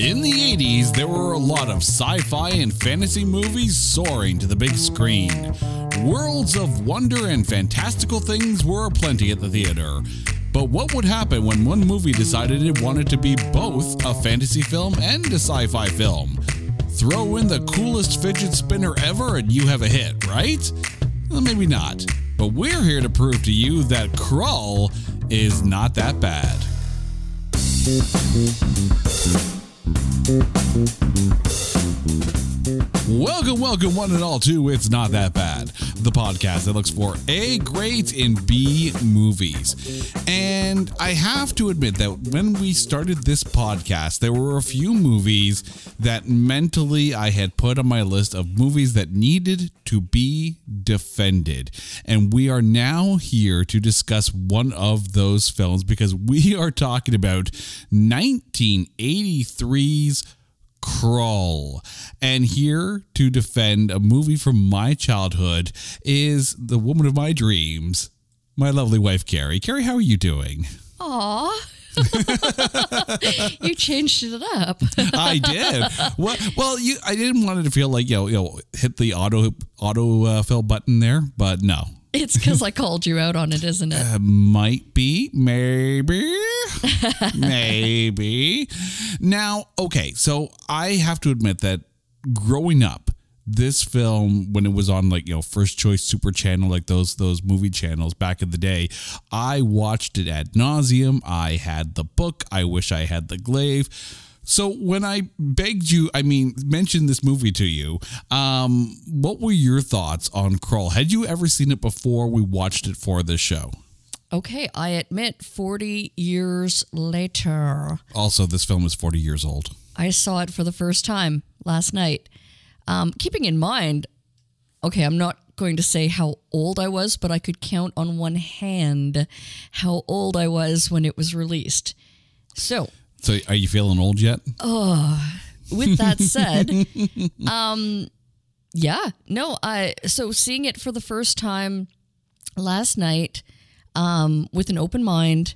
In the 80s, there were a lot of sci fi and fantasy movies soaring to the big screen. Worlds of wonder and fantastical things were aplenty at the theater. But what would happen when one movie decided it wanted to be both a fantasy film and a sci fi film? Throw in the coolest fidget spinner ever and you have a hit, right? Well, maybe not. But we're here to prove to you that Krull is not that bad. Música Welcome, welcome, one and all, to It's Not That Bad, the podcast that looks for A great in B movies. And I have to admit that when we started this podcast, there were a few movies that mentally I had put on my list of movies that needed to be defended. And we are now here to discuss one of those films because we are talking about 1983's Krull. And here to defend a movie from my childhood is the woman of my dreams, my lovely wife, Carrie. Carrie, how are you doing? Aw. you changed it up. I did. Well, well, you. I didn't want it to feel like you know, you know, hit the auto auto uh, fill button there, but no, It's because I called you out on it, isn't it? Uh, might be, maybe, maybe. Now, okay, so I have to admit that growing up, this film when it was on like you know first choice super channel like those those movie channels back in the day i watched it ad nauseum. I had the book. I wish i had the glaive so when I begged you, I mean, mentioned this movie to you, um, what were your thoughts on Krull? Had you ever seen it before we watched it for this show? Okay, I admit 40 years later, Also, this film is 40 years old. I saw it for the first time last night. Um, keeping in mind, okay, I'm not going to say how old I was, but I could count on one hand how old I was when it was released. So, So, are you feeling old yet? Oh, with that said, um, yeah, no, I so seeing it for the first time last night, um, with an open mind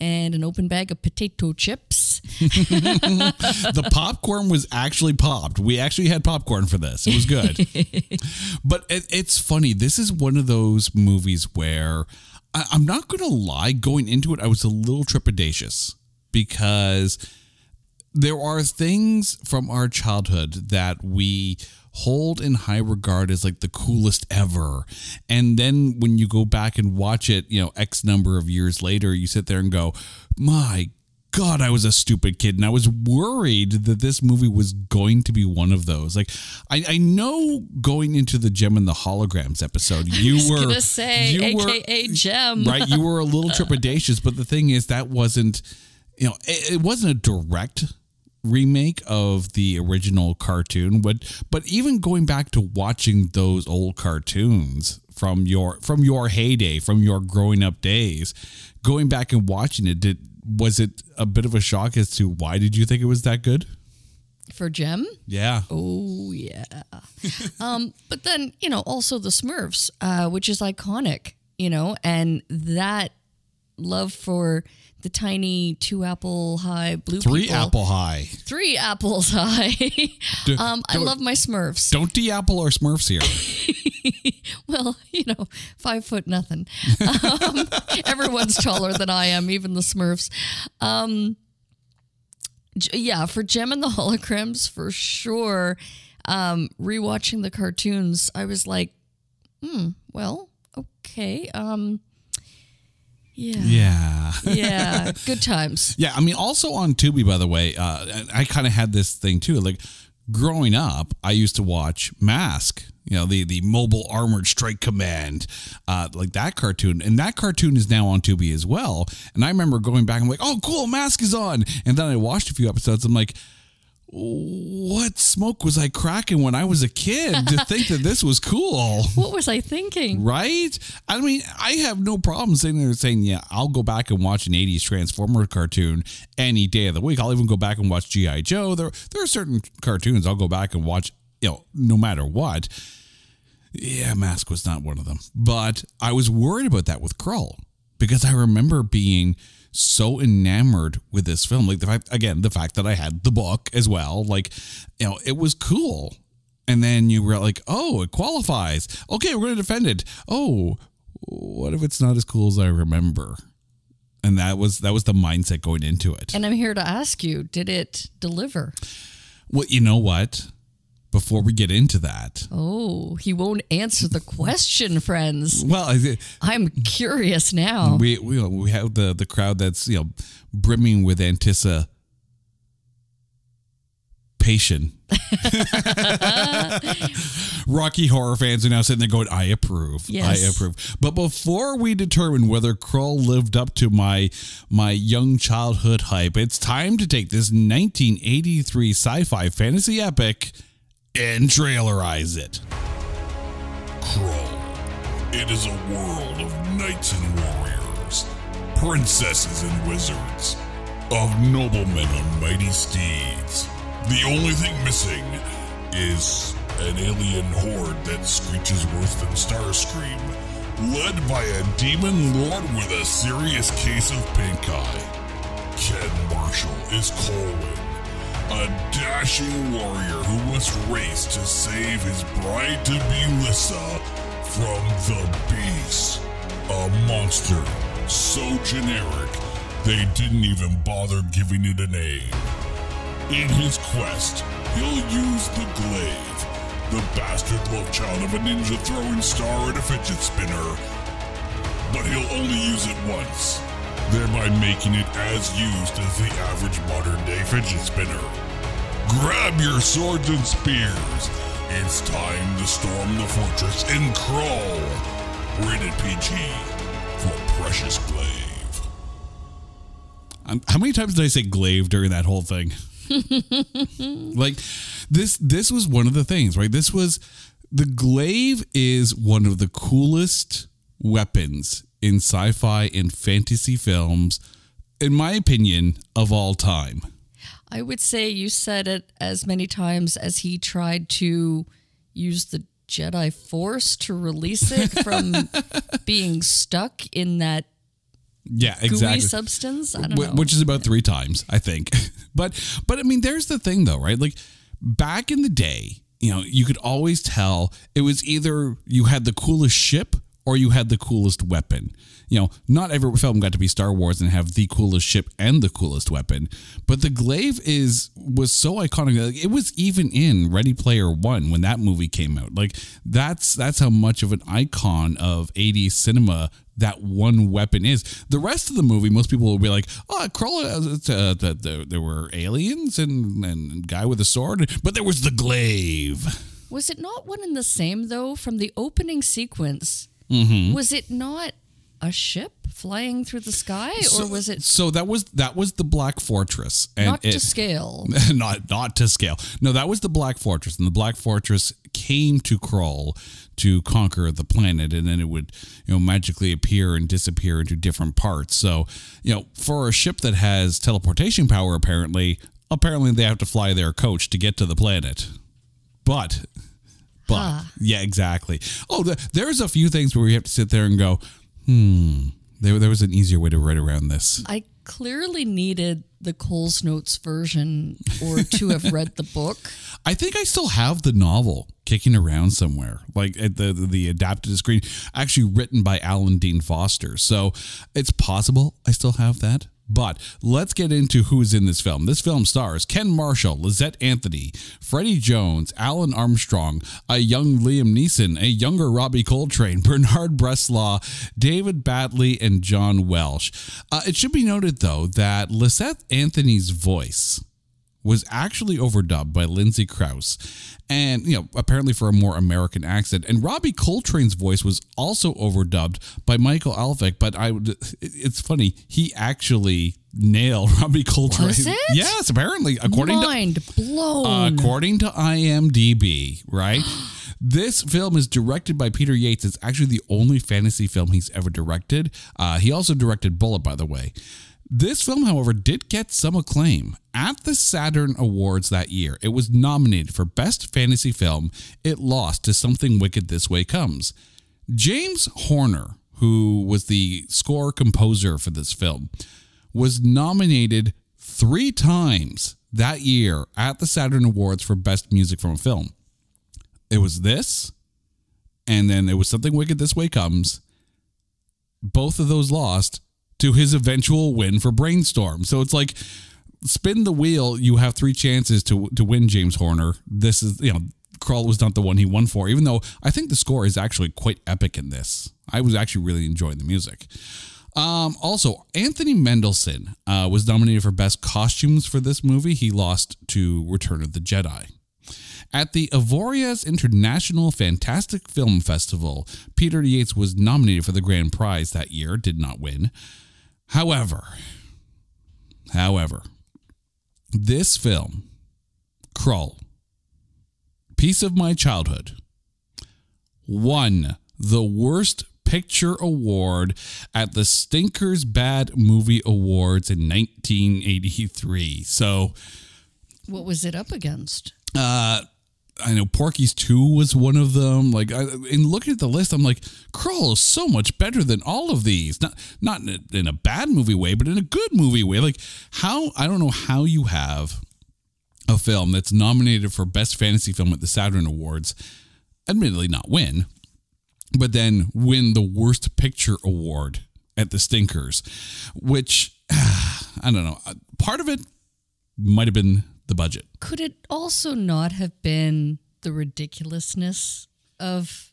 and an open bag of potato chips. the popcorn was actually popped. We actually had popcorn for this. It was good. but it, it's funny. This is one of those movies where I, I'm not going to lie, going into it, I was a little trepidatious because there are things from our childhood that we hold in high regard as like the coolest ever. And then when you go back and watch it, you know, X number of years later, you sit there and go, my God, I was a stupid kid. And I was worried that this movie was going to be one of those. Like, I, I know going into the Jem and the Holograms episode, you I was were. gonna say, you were- AKA Jem. right you were a little trepidatious but the thing is that wasn't you know it, it wasn't a direct remake of the original cartoon but but even going back to watching those old cartoons from your from your heyday from your growing up days going back and watching it did was it a bit of a shock as to why did you think it was that good For Jem? yeah Oh yeah. um, but then you know also the Smurfs, uh, which is iconic, you know, and that love for the tiny two apple high blue three people. apple high three apples high. um, I love my Smurfs. don't de-apple our smurfs here Well, you know, five foot nothing. Um, everyone's taller than I am, even the Smurfs. Um, yeah, for Jem and the Holograms, for sure. Um, rewatching the cartoons, I was like, hmm, well, okay. Um, yeah. yeah Yeah. Good times. Yeah, I mean, also on Tubi, by the way, uh, I kind of had this thing too. Like growing up, I used to watch Mask. You know, the the Mobile Armored Strike Command, uh, like that cartoon, and that cartoon is now on Tubi as well. And I remember going back and like, oh, cool, Mask is on. And then I watched a few episodes. I'm like. What smoke was I cracking when I was a kid to think that this was cool? What was I thinking? Right? I mean, I have no problem sitting there saying, yeah, I'll go back and watch an 80s Transformer cartoon any day of the week. I'll even go back and watch G.I. Joe. There, there are certain cartoons I'll go back and watch, you know, no matter what. Yeah, Mask was not one of them. But I was worried about that with Krull because I remember being so enamored with this film. Like the fact, again, the fact that I had the book as well. Like, you know, it was cool. And then you were like, oh, it qualifies. Okay, we're going to defend it. Oh, what if it's not as cool as I remember? And that was that was the mindset going into it. And I'm here to ask you, did it deliver? Well, you know what? Before we get into that, Oh, he won't answer the question, friends. well, I- I'm curious now. we we we have the the crowd that's you know brimming with anticipation. Rocky horror fans are now sitting there going, "I approve, I approve." But before we determine whether Krull lived up to my my young childhood hype, it's time to take this 1983 sci-fi fantasy epic and trailerize it. Krull. It is a world of knights and warriors, princesses and wizards, of noblemen on mighty steeds. The only thing missing is an alien horde that screeches worse than Starscream, led by a demon lord with a serious case of pink eye. Ken Marshall is Colwyn, a dashing warrior who must race to save his bride to be Lissa from the Beast. A monster so generic they didn't even bother giving it a name. In his quest, he'll use the glaive, the bastard love child of a ninja throwing star and a fidget spinner. But he'll only use it once, thereby making it as used as the average modern day fidget spinner. Grab your swords and spears. It's time to storm the fortress and crawl. Rated PG for Precious Glaive. Um, how many times did I say glaive during that whole thing? like this this was one of the things, right? This was the glaive is one of the coolest weapons in sci-fi and fantasy films in my opinion of all time. I would say you said it as many times as he tried to use the Jedi Force to release it from being stuck in that Yeah, gooey exactly. substance. I don't Wh- know. which is about three times, I think. but but I mean, there's the thing though, right? Like back in the day, you know, you could always tell it was either you had the coolest ship or you had the coolest weapon. You know, not every film got to be Star Wars and have the coolest ship and the coolest weapon, but the glaive is was so iconic. Like, it was even in Ready Player One when that movie came out. Like that's that's how much of an icon of 80s cinema that one weapon is. The rest of the movie, most people will be like, "Oh, Krull, uh, uh, the, the, there were aliens and and guy with a sword, but there was the glaive." Was it not one and the same though? From the opening sequence, Mm-hmm. was it not a ship flying through the sky, or was it So that was that was the Black Fortress, and not it, to scale? not not to scale. No, that was the Black Fortress, and the Black Fortress came to Krull to conquer the planet, and then it would you know magically appear and disappear into different parts. So you know, for a ship that has teleportation power, apparently, apparently they have to fly their coach to get to the planet. But, but yeah, exactly. Oh, the, there's a few things where we have to sit there and go, hmm. There, there was an easier way to write around this. I clearly needed the Coles Notes version or to have read the book. I think I still have the novel kicking around somewhere, like at the the adapted screen, actually written by Alan Dean Foster. So it's possible I still have that. But let's get into who's in this film. This film stars Ken Marshall, Lysette Anthony, Freddie Jones, Alun Armstrong, a young Liam Neeson, a younger Robbie Coltrane, Bernard Bresslaw, David Battley, and John Welsh. Uh, it should be noted, though, that Lysette Anthony's voice was actually overdubbed by Lindsay Crouse, and you know apparently for a more American accent. And Robbie Coltrane's voice was also overdubbed by Michael Elphick. But I, would- it's funny he actually nailed Robbie Coltrane. Was it? Yes, apparently according to Mind blown. According to IMDb, right? This film is directed by Peter Yates. It's actually the only fantasy film he's ever directed. Uh, he also directed Bullitt, by the way. This film, however, did get some acclaim at the Saturn Awards that year. It was nominated for Best Fantasy Film. It lost to Something Wicked This Way Comes. James Horner, who was the score composer for this film, was nominated three times that year at the Saturn Awards for Best Music from a Film. It was this, and then it was Something Wicked This Way Comes. Both of those lost to his eventual win for Brainstorm. So it's like spin the wheel. You have three chances to to win James Horner. This is you know Krull was not the one he won for, even though I think the score is actually quite epic in this. I was actually really enjoying the music. Um, also, Anthony Mendleson uh, was nominated for Best Costumes for this movie. He lost to Return of the Jedi. At the Avoriaz International Fantastic Film Festival, Peter Yates was nominated for the grand prize that year, did not win. However, however, this film, Krull, Piece of My Childhood, won the Worst Picture Award at the Stinkers Bad Movie Awards in 1983. So, What was it up against? uh, I know Porky's 2 was one of them. Like, I, in looking at the list, I'm like, Krull is so much better than all of these. Not, not in a, in a bad movie way, but in a good movie way. Like, how, I don't know how you have a film that's nominated for Best Fantasy Film at the Saturn Awards, admittedly not win, but then win the Worst Picture Award at the Stinkers, which, I don't know. Part of it might have been the budget. Could it also not have been the ridiculousness of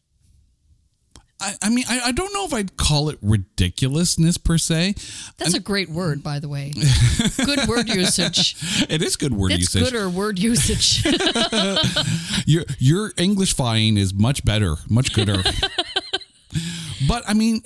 I, I mean, I, I don't know if I'd call it ridiculousness per se. That's a great word, by the way. good word usage. It is good word It's usage. gooder word usage. Your your English fine is much better, much gooder. but I mean,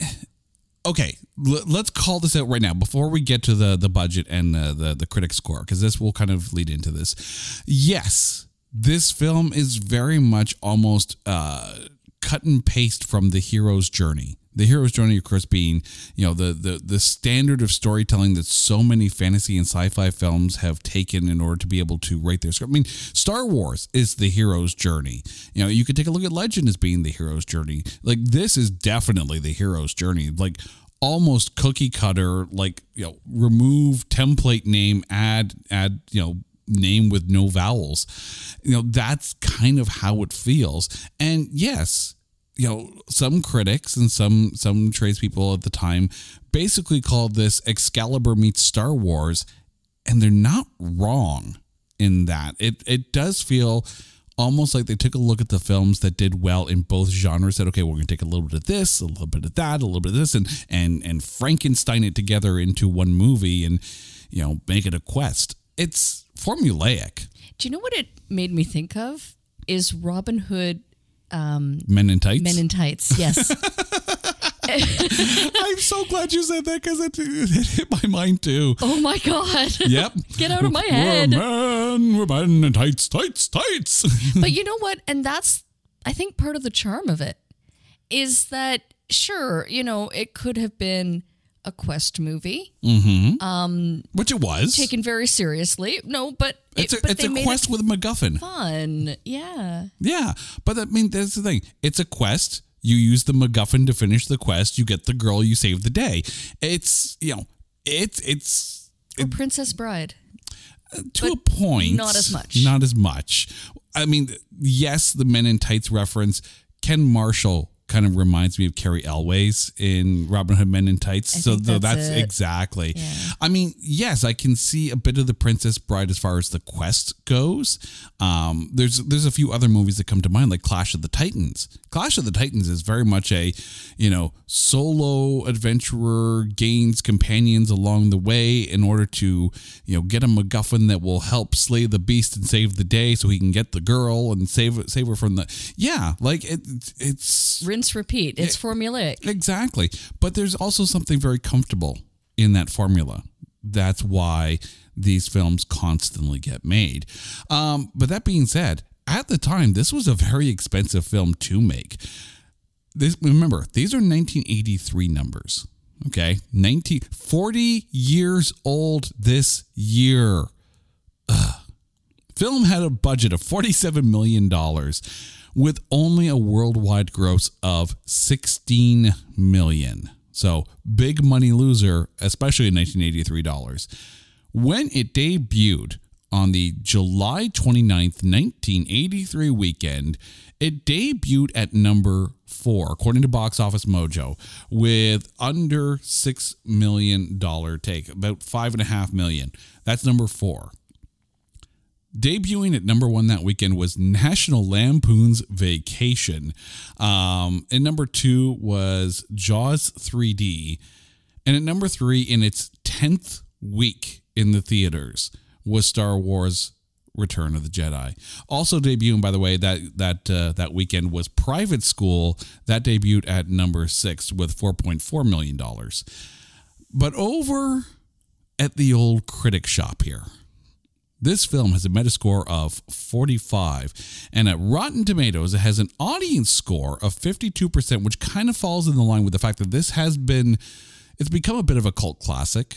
okay, l- let's call this out right now before we get to the the budget and the the, the critic score because this will kind of lead into this. Yes, this film is very much almost uh, cut and paste from the hero's journey. The hero's journey, of course, being you know the the the standard of storytelling that so many fantasy and sci-fi films have taken in order to be able to write their script. I mean, Star Wars is the hero's journey. You know, you could take a look at Legend as being the hero's journey. Like this is definitely the hero's journey. Like almost cookie cutter. Like you know, remove template name, add add you know name with no vowels. You know, that's kind of how it feels. And yes, you know, some critics and some some tradespeople at the time basically called this Excalibur meets Star Wars, and they're not wrong in that. It it does feel almost like they took a look at the films that did well in both genres. Said, okay, we're going to take a little bit of this, a little bit of that, a little bit of this, and and and Frankenstein it together into one movie, and you know, make it a quest. It's formulaic. Do you know what it made me think of? Is Robin Hood Um, men in tights. Men in Tights? Yes. I'm so glad you said that because it, it hit my mind too. oh my God. Yep. Get out of my head. We're men, we're men in tights, tights, tights. but you know what? And that's, I think, part of the charm of it is that, sure, you know, it could have been a quest movie mm-hmm. um, Which it was. taken very seriously. No, but it's it, a, but it's a quest it with a MacGuffin. fun. Yeah. Yeah. But I mean, that's the thing. It's a quest. You use the MacGuffin to finish the quest. You get the girl. You save the day. It's, you know, it's, it's, Or Princess Bride. Uh, to a point. not as much. Not as much. I mean, yes, the Men in Tights reference. Ken Marshall kind of reminds me of Cary Elwes in Robin Hood Men in Tights. I so that's that's exactly. Yeah. I mean, yes, I can see a bit of the Princess Bride as far as the quest goes. Um, there's there's a few other movies that come to mind, like Clash of the Titans. Clash of the Titans is very much a, you know, solo adventurer gains companions along the way in order to, you know, get a MacGuffin that will help slay the beast and save the day, so he can get the girl and save save her from the. Yeah, like it, it's Rinse, repeat. It's formulaic. Exactly. But there's also something very comfortable in that formula. That's why these films constantly get made. Um, but that being said, at the time, this was a very expensive film to make. This remember, these are 1983 numbers. Okay, 19 40 years old this year. Ugh. Film had a budget of $47 million with only a worldwide gross of 16 million. So big money loser, especially in 1983 dollars. When it debuted on the July 29th, 1983 weekend, it debuted at number four, according to Box Office Mojo, with under six million dollar take, about five and a half million. That's number four. Debuting at number one that weekend was National Lampoon's Vacation. Um, and number two was Jaws 3D. And at number three, in its 10th week in the theaters, was Star Wars Return of the Jedi. Also debuting, by the way, that that uh, that weekend was Private School. That debuted at number six with 4.4 million dollars. But over at the old critic shop here, this film has a Metascore of 45, and at Rotten Tomatoes, it has an audience score of 52%, which kind of falls in the line with the fact that this has been, it's become a bit of a cult classic.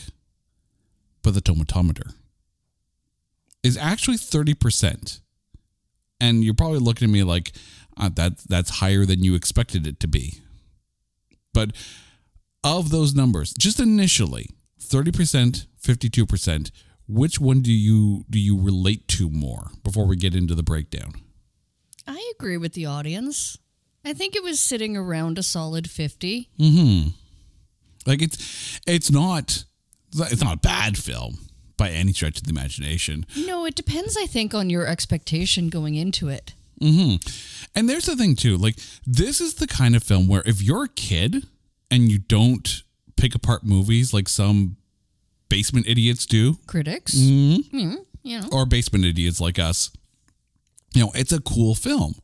But the tomatometer is actually 30%. And you're probably looking at me like, uh, that, that's higher than you expected it to be. But of those numbers, just initially, 30%, 52%, which one do you do you relate to more before we get into the breakdown? I agree with the audience. I think it was sitting around a solid 50. Mhm. Like it's it's not it's not a bad film by any stretch of the imagination. You know, it depends, I think, on your expectation going into it. And there's the thing too, like this is the kind of film where if you're a kid and you don't pick apart movies like some basement idiots do, Critics, mm, you know, or basement idiots like us, you know, it's a cool film.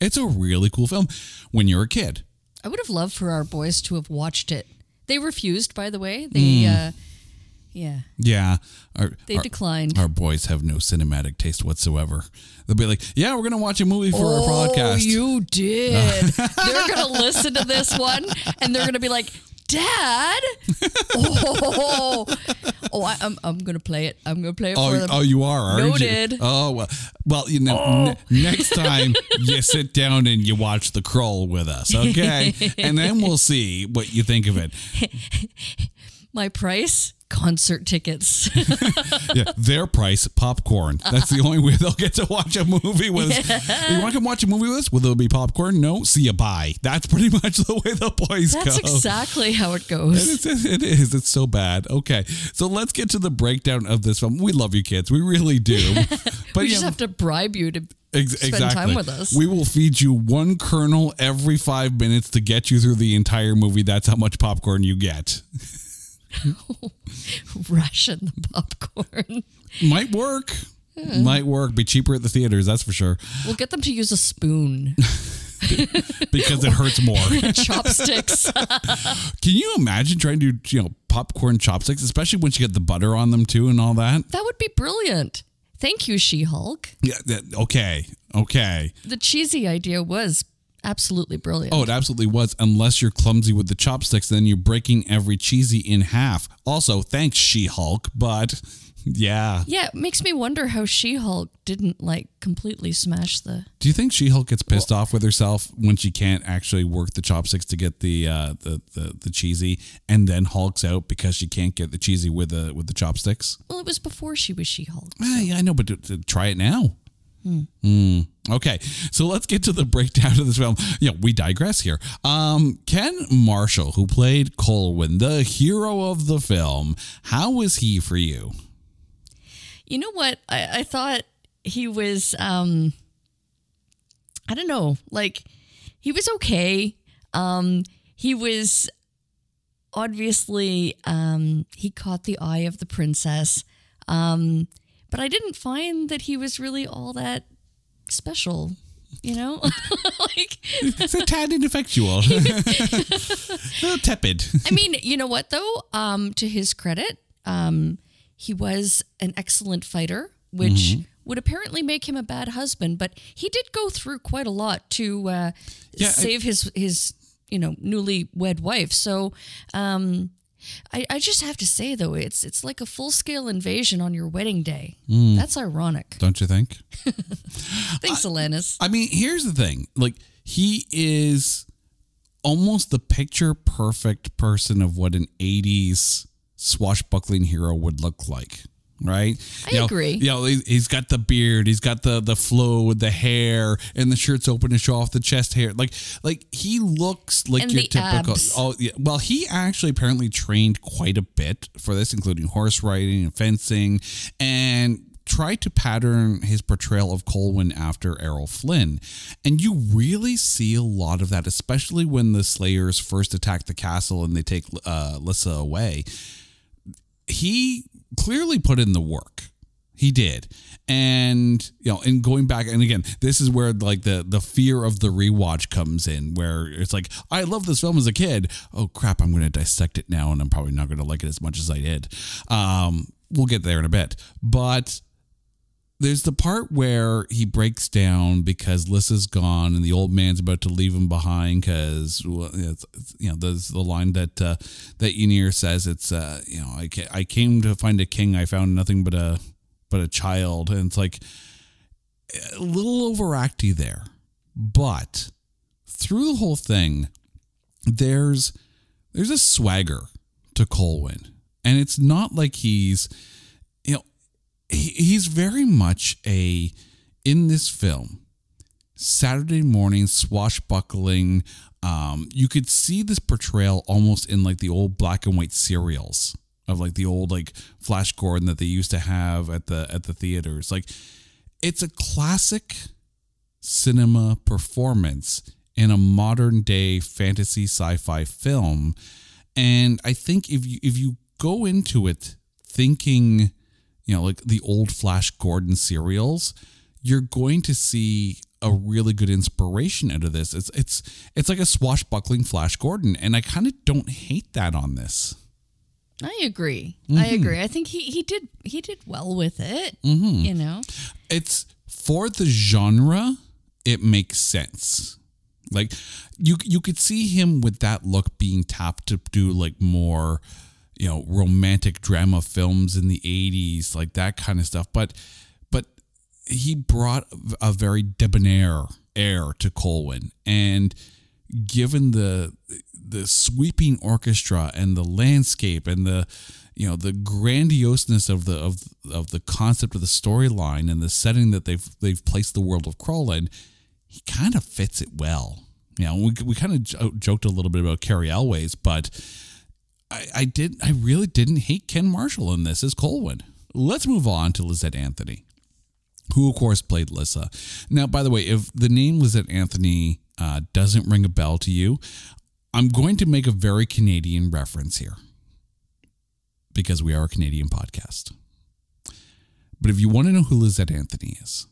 It's a really cool film when you're a kid. I would have loved for our boys to have watched it. They refused, by the way. They, uh, yeah, Yeah. Our, they our, declined. our boys have no cinematic taste whatsoever. They'll be like, "Yeah, we're gonna watch a movie for our oh, podcast. Oh, you did. they're gonna listen to this one and they're gonna be like, "Dad, oh, oh, I, I'm, I'm gonna play it. I'm gonna play it oh, for Oh, them." oh, you are, aren't you? Noted. Oh well, well, you know, ne- oh. next time you sit down and you watch The Krull with us, okay? and then we'll see what you think of it. My price: concert tickets. Yeah, their price, popcorn. That's the only way they'll get to watch a movie with us. You want to come watch a movie with us? Will there be popcorn? No. See you. Bye. That's pretty much the way the boys That's go. exactly how it goes. It's, it is. It's so bad. Okay, so let's get to the breakdown of this film. We love you, kids. We really do. But We you just have to bribe you to ex- spend exactly. time with us. We will feed you one kernel every five minutes to get you through the entire movie. That's how much popcorn you get. ration the popcorn. Might work. Hmm. Might work. Be cheaper at the theaters. That's for sure. We'll get them to use a spoon, Because it hurts more. chopsticks. Can you imagine trying to do you know popcorn chopsticks, especially once you get the butter on them too and all that? that would be brilliant. Thank you, She Hulk. Yeah. That, okay. Okay. The cheesy idea was absolutely brilliant. Oh, it absolutely was. Unless you're clumsy with the chopsticks, then you're breaking every cheesy in half. Also, thanks, She Hulk. But yeah. Yeah, it makes me wonder how She Hulk didn't like completely smash the. Do you think She Hulk gets pissed off with herself when she can't actually work the chopsticks to get the, uh, the the the cheesy, and then Hulks out because she can't get the cheesy with the with the chopsticks? Well, it was before she was She Hulk. Ah, yeah, I know, but to, to try it now. Hmm. Okay, so let's get to the breakdown of this film. Yeah, we digress here. Um, Ken Marshall, who played Colwyn, the hero of the film, how was he for you? You know what? I, I thought he was. um I don't know. Like he was okay. Um He was obviously um he caught the eye of the princess. Um but I didn't find that he was really all that special. You know, like It's a tad ineffectual, a little tepid. I mean, you know what though? Um, to his credit, um, he was an excellent fighter, which Mm-hmm. would apparently make him a bad husband. But he did go through quite a lot to uh, Yeah, I- save his his you know newly wed wife. So. Um, I, I just have to say though, it's it's like a full scale invasion on your wedding day. Mm. That's ironic. Don't you think? Thanks, Alanis. I mean, here's the thing. Like, he is almost the picture perfect person of what an 80s swashbuckling hero would look like. Right, I You know- agree. You know, he- he's got the beard, he's got the the flow with the hair, and the shirt's open to show off the chest hair. Like, like he looks like And your typical. abs. Oh, yeah. Well, he actually apparently trained quite a bit for this, including horse riding and fencing, and tried to pattern his portrayal of Colwyn after Errol Flynn. And you really see a lot of that, especially when the Slayers first attack the castle and they take uh, Lissa away. He clearly put in the work. He did. And you know, and going back and again, this is where like the the fear of the rewatch comes in where it's like I love this film as a kid. Oh crap, I'm to dissect it now and I'm probably not to like it as much as I did. Um we'll get there in a bit. But there's the part where he breaks down because Lissa's gone and the old man's about to leave him behind because well, you know there's the line that uh, that Ynyr says it's uh, you know I, ca- I came to find a king I found nothing but a but a child. And it's like a little overacty there but through the whole thing there's there's a swagger to Colwyn. And it's not like he's he, he's very much a in this film Saturday morning swashbuckling. Um, you could see this portrayal almost in like the old black and white serials of like the old like Flash Gordon that they used to have at the at the theaters. Like it's a classic cinema performance in a modern day fantasy sci-fi film. And I think if you if you go into it thinking, you know, like the old Flash Gordon serials, you're going to see a really good inspiration out of this. It's it's it's like a swashbuckling Flash Gordon, and I kind of don't hate that on this. I agree. I Mm-hmm. agree. I think he, he did he did well with it. You know, It's for the genre, it makes sense. Like you you could see him with that look being tapped to do like more, you know, romantic drama films in the 80s, like that kind of stuff. But but he brought a very debonair air to Colwyn and given the the sweeping orchestra and the landscape and the you know the grandioseness of the of of the concept of the storyline and the setting that they've they've placed the world of Crowland, he kind of fits it well. You know, we we kind of jo- joked a little bit about Cary Elwes, but I, did I really didn't hate Ken Marshall in this as Colwyn. Let's move on to Lysette Anthony who of course played Lissa. Now, by the way, if the name Lysette Anthony uh, doesn't ring a bell to you, I'm going to make a very Canadian reference here because we are a Canadian podcast. But if you want to know who Lysette Anthony is,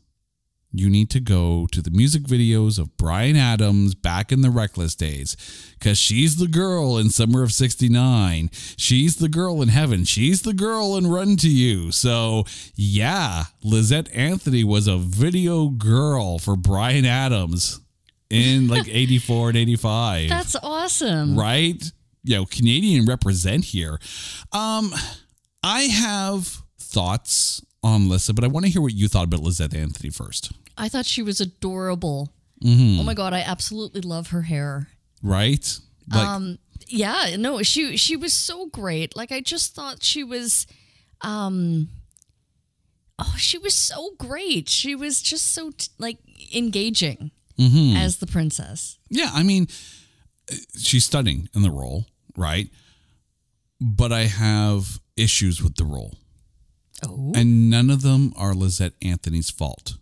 you need to go to the music videos of Bryan Adams back in the Reckless days because she's the girl in Summer of 69. She's the girl in Heaven. She's the girl in Run to You. So, yeah, Lysette Anthony was a video girl for Bryan Adams in like 84 and 85 that's awesome. right? You know, Canadian represent here. Um, I have thoughts on Lissa, but I want to hear what you thought about Lysette Anthony first, I thought she was adorable. Mm-hmm. Oh my god, I absolutely love her hair. right? Like, um yeah, no, she she was so great. Like I just thought she was um oh, she was so great. She was just so t- like engaging Mm-hmm. as the princess. yeah, I mean, she's stunning in the role, right? But I have issues with the role. Oh. and none of them are Lysette Anthony's fault.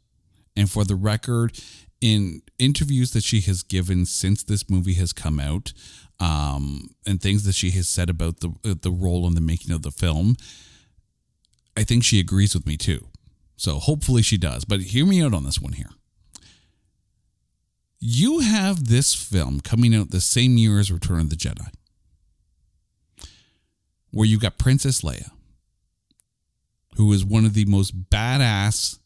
And for the record, in interviews that she has given since this movie has come out, um, and things that she has said about the the role in the making of the film, I think she agrees with me too. So hopefully she does. But hear me out on this one here. You have this film coming out the same year as Return of the Jedi, where you got Princess Leia who is one of the most badass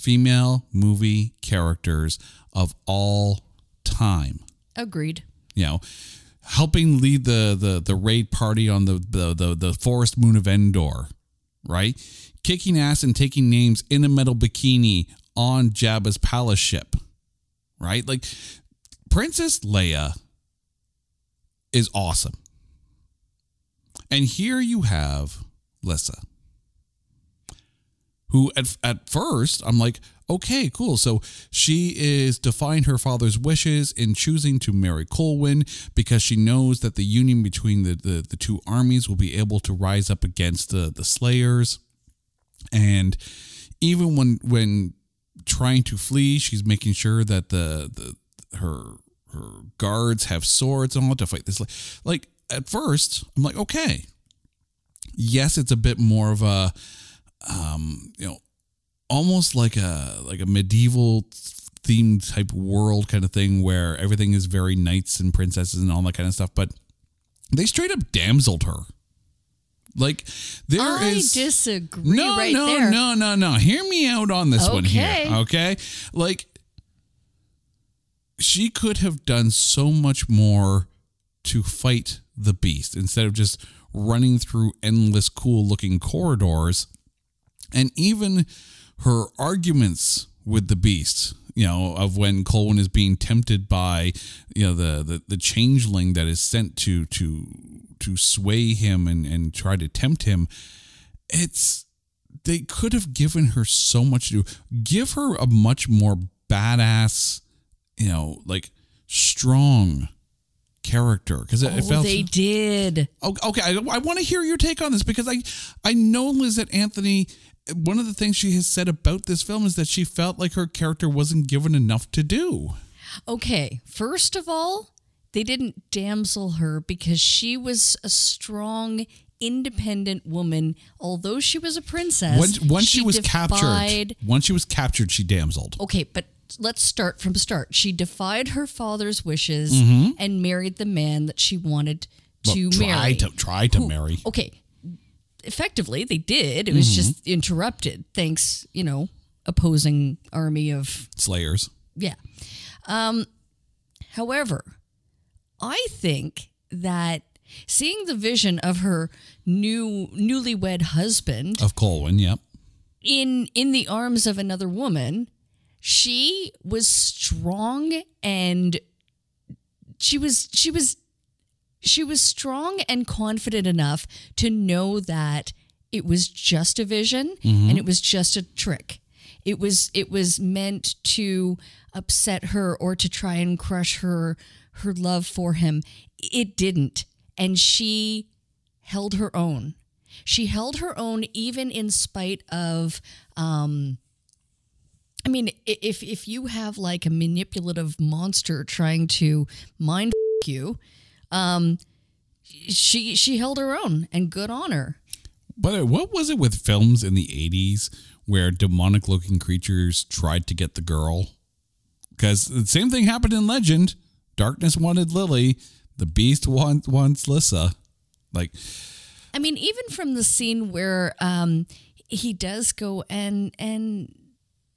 female movie characters of all time. Agreed. You know, helping lead the the the raid party on the the the, the forest moon of Endor, right? Kicking ass and taking names in a metal bikini on Jabba's palace ship, right? Like Princess Leia is awesome. And here you have Lissa, who at, at first I'm like, okay, cool. So she is defying her father's wishes in choosing to marry Colwyn because she knows that the union between the, the, the two armies will be able to rise up against the, the Slayers. And even when when trying to flee, she's making sure that the, the her her guards have swords and all to fight this. Like at first, I'm like, okay, yes, it's a bit more of a, um, you know, almost like a like a medieval themed type world kind of thing where everything is very knights and princesses and all that kind of stuff. But they straight up damseled her. Like there I is disagree no, right no, there. no, no, no. Hear me out on this one here. Okay. Okay. Like she could have done so much more to fight the beast instead of just running through endless cool looking corridors. And even her arguments with the beast, you know, of when Colwyn is being tempted by, you know, the the, the changeling that is sent to to to sway him and, and try to tempt him, it's they could have given her so much to do. Give her a much more badass, you know, like strong character because it, it Oh, felt they did. Okay, I, I want to hear your take on this because I I know Lysette Anthony. One of the things she has said about this film is that she felt like her character wasn't given enough to do. Okay, first of all, they didn't damsel her because she was a strong, independent woman. Although she was a princess, Once once she, was defied- captured, once she was captured, she damseled. Okay, but let's start from start. She defied her father's wishes and married the man that she wanted to Mm-hmm. Well, try marry. to try to Who- marry. Okay, effectively they did. It was Mm-hmm. just interrupted. Thanks, you know, opposing army of Slayers. yeah. Um, however, I think that seeing the vision of her new newlywed husband Of Colwyn, yep. in in the arms of another woman, she was strong and she was she was she was strong and confident enough to know that it was just a vision and it was just a trick. It was it was meant to upset her or to try and crush her her love for him. It didn't. And she held her own. She held her own even in spite of um I mean, if if you have like a manipulative monster trying to mind you, um, she she held her own and good on her. But what was it with films in the 80s where demonic looking creatures tried to get the girl? Because the same thing happened in Legend. Darkness wanted Lily, the beast wants, wants Lissa. Like, I mean, even from the scene where um, he does go and and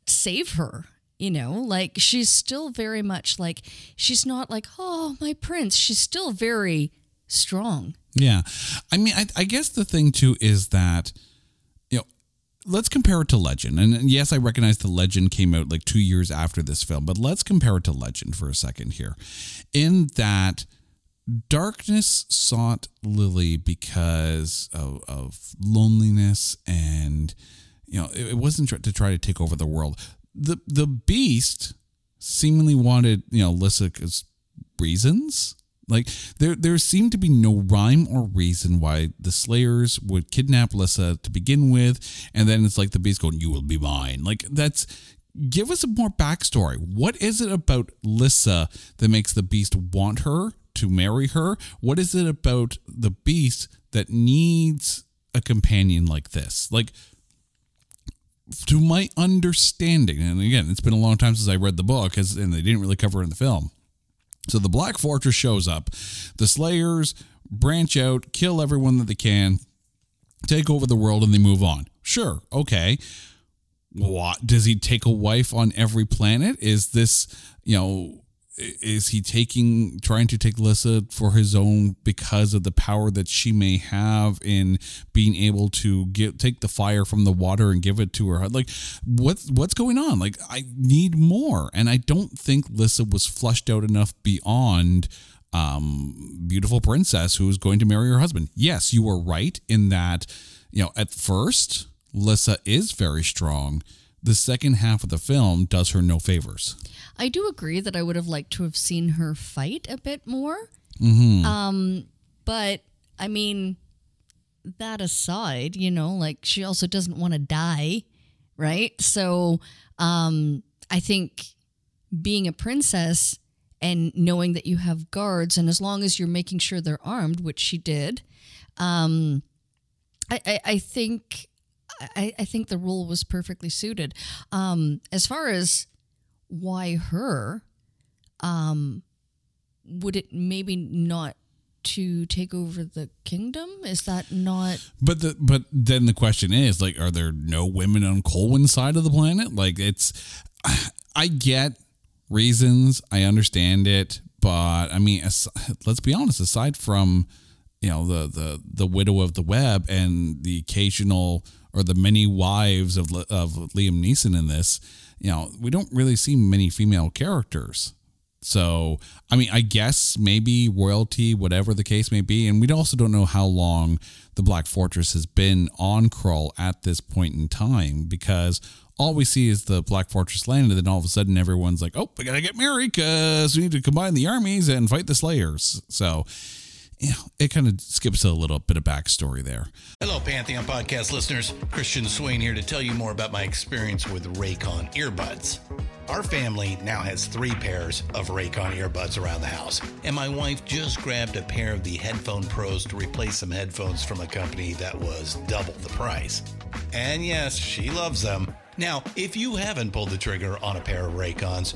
save her, you know, like she's still very much like she's not like oh my prince. She's still very strong. yeah. I mean, I, I guess the thing too is that, you know, let's compare it to Legend. And yes, I recognize the Legend came out like two years after this film, but let's compare it to Legend for a second here. In that, Darkness sought Lily because of, of loneliness and you know it, it wasn't to try to take over the world. The the beast seemingly wanted you know Lysica's reasons. Like there there seemed to be no rhyme or reason why the Slayers would kidnap Lissa to begin with, and then it's like the beast going, "You will be mine." Like that's give us a more backstory. What is it about Lissa that makes the beast want her to marry her? What is it about the beast that needs a companion like this? Like to my understanding, and again, it's been a long time since I read the book, as and they didn't really cover it in the film. So the Black Fortress shows up. The Slayers branch out, kill everyone that they can, take over the world, and they move on. Sure, okay. What does he take a wife on every planet? Is this, you know, is he taking trying to take Lissa for his own because of the power that she may have in being able to get take the fire from the water and give it to her? Like what's what's going on? Like I need more, and I don't think Lissa was flushed out enough beyond um, beautiful princess who is going to marry her husband. Yes, you were right in that, you know, at first, Lissa is very strong. The second half of the film does her no favors. I do agree that I would have liked to have seen her fight a bit more. Mm-hmm. Um, but I mean, that aside, you know, like she also doesn't want to die, right? So, um, I think being a princess and knowing that you have guards, and as long as you're making sure they're armed, which she did, um, I, I, I think I, I think the role was perfectly suited. Um, as far as why her, um, would it maybe not to take over the kingdom? Is that not? But the but then the question is like, are there no women on Colwyn's side of the planet? Like it's, I get reasons, I understand it, but I mean, let's be honest. Aside from you know the the the widow of the web and the occasional or the many wives of of Liam Neeson in this, you know, we don't really see many female characters. So, I mean, I guess maybe royalty, whatever the case may be. And we also don't know how long the Black Fortress has been on Krull at this point in time because all we see is the Black Fortress landed. And then all of a sudden, everyone's like, oh, we got to get married because we need to combine the armies and fight the Slayers. So, know, it kind of skips a little bit of backstory there. Hello, Pantheon podcast listeners. Christian Swain here to tell you more about my experience with Raycon earbuds. Our family now has three pairs of Raycon earbuds around the house, and my wife just grabbed a pair of the Headphone Pros to replace some headphones from a company that was double the price. And yes, she loves them. Now, if you haven't pulled the trigger on a pair of Raycons,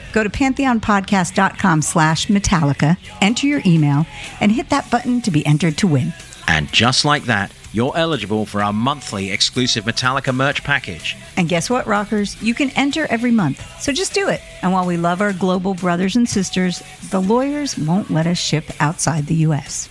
Go to pantheonpodcast.com slash Metallica, enter your email, and hit that button to be entered to win. And just like that, you're eligible for our monthly exclusive Metallica merch package. And guess what, rockers? You can enter every month. So just do it. And while we love our global brothers and sisters, the lawyers won't let us ship outside the U.S.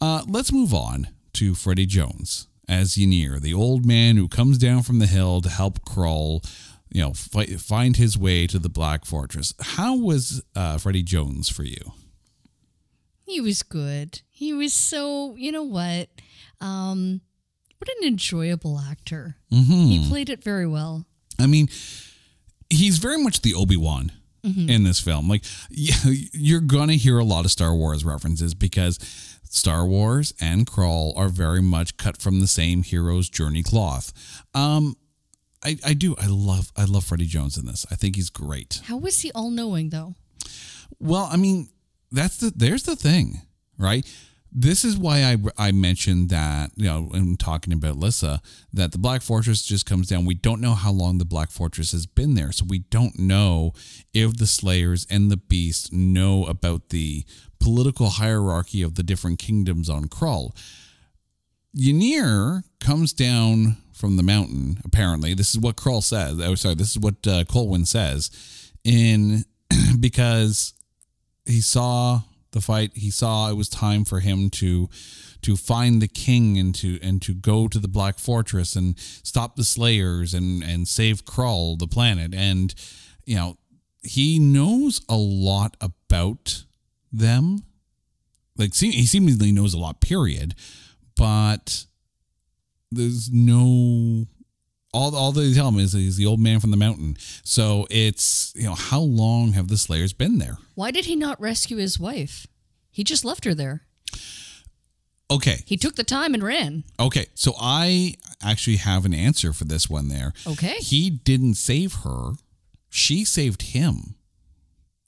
Uh, let's move on to Freddie Jones as Ynyr, the old man who comes down from the hill to help Krull, you know, fight, find his way to the Black Fortress. How was uh, Freddie Jones for you? He was good. He was so, you know what? Um, what an enjoyable actor. He played it very well. I mean, he's very much the Obi Wan in this film. Like, you're gonna hear a lot of Star Wars references because Star Wars and Krull are very much cut from the same hero's journey cloth. Um, I, I do. I love I love Freddie Jones in this. I think he's great. How was he all knowing though? Well, I mean, that's the there's the thing, right? this is why I, I mentioned that, you know, in talking about Lyssa, that the Black Fortress just comes down. We don't know how long the Black Fortress has been there. So we don't know if the Slayers and the Beast know about the political hierarchy of the different kingdoms on Krull. Ynyr comes down from the mountain, apparently. This is what Krull says. Oh, sorry, this is what uh, Colwyn says. In because he saw the fight. He saw it was time for him to to find the king and to and to go to the Black Fortress and stop the Slayers and and save Krull, the planet. And you know, he knows a lot about them. Like he seemingly knows a lot, period. But there's no all all they tell him is he's the old man from the mountain. So it's you know how long have the Slayers been there? Why did he not rescue his wife? He just left her there. Okay. He took the time and ran. Okay. So I actually have an answer for this one there. Okay. He didn't save her. She saved him.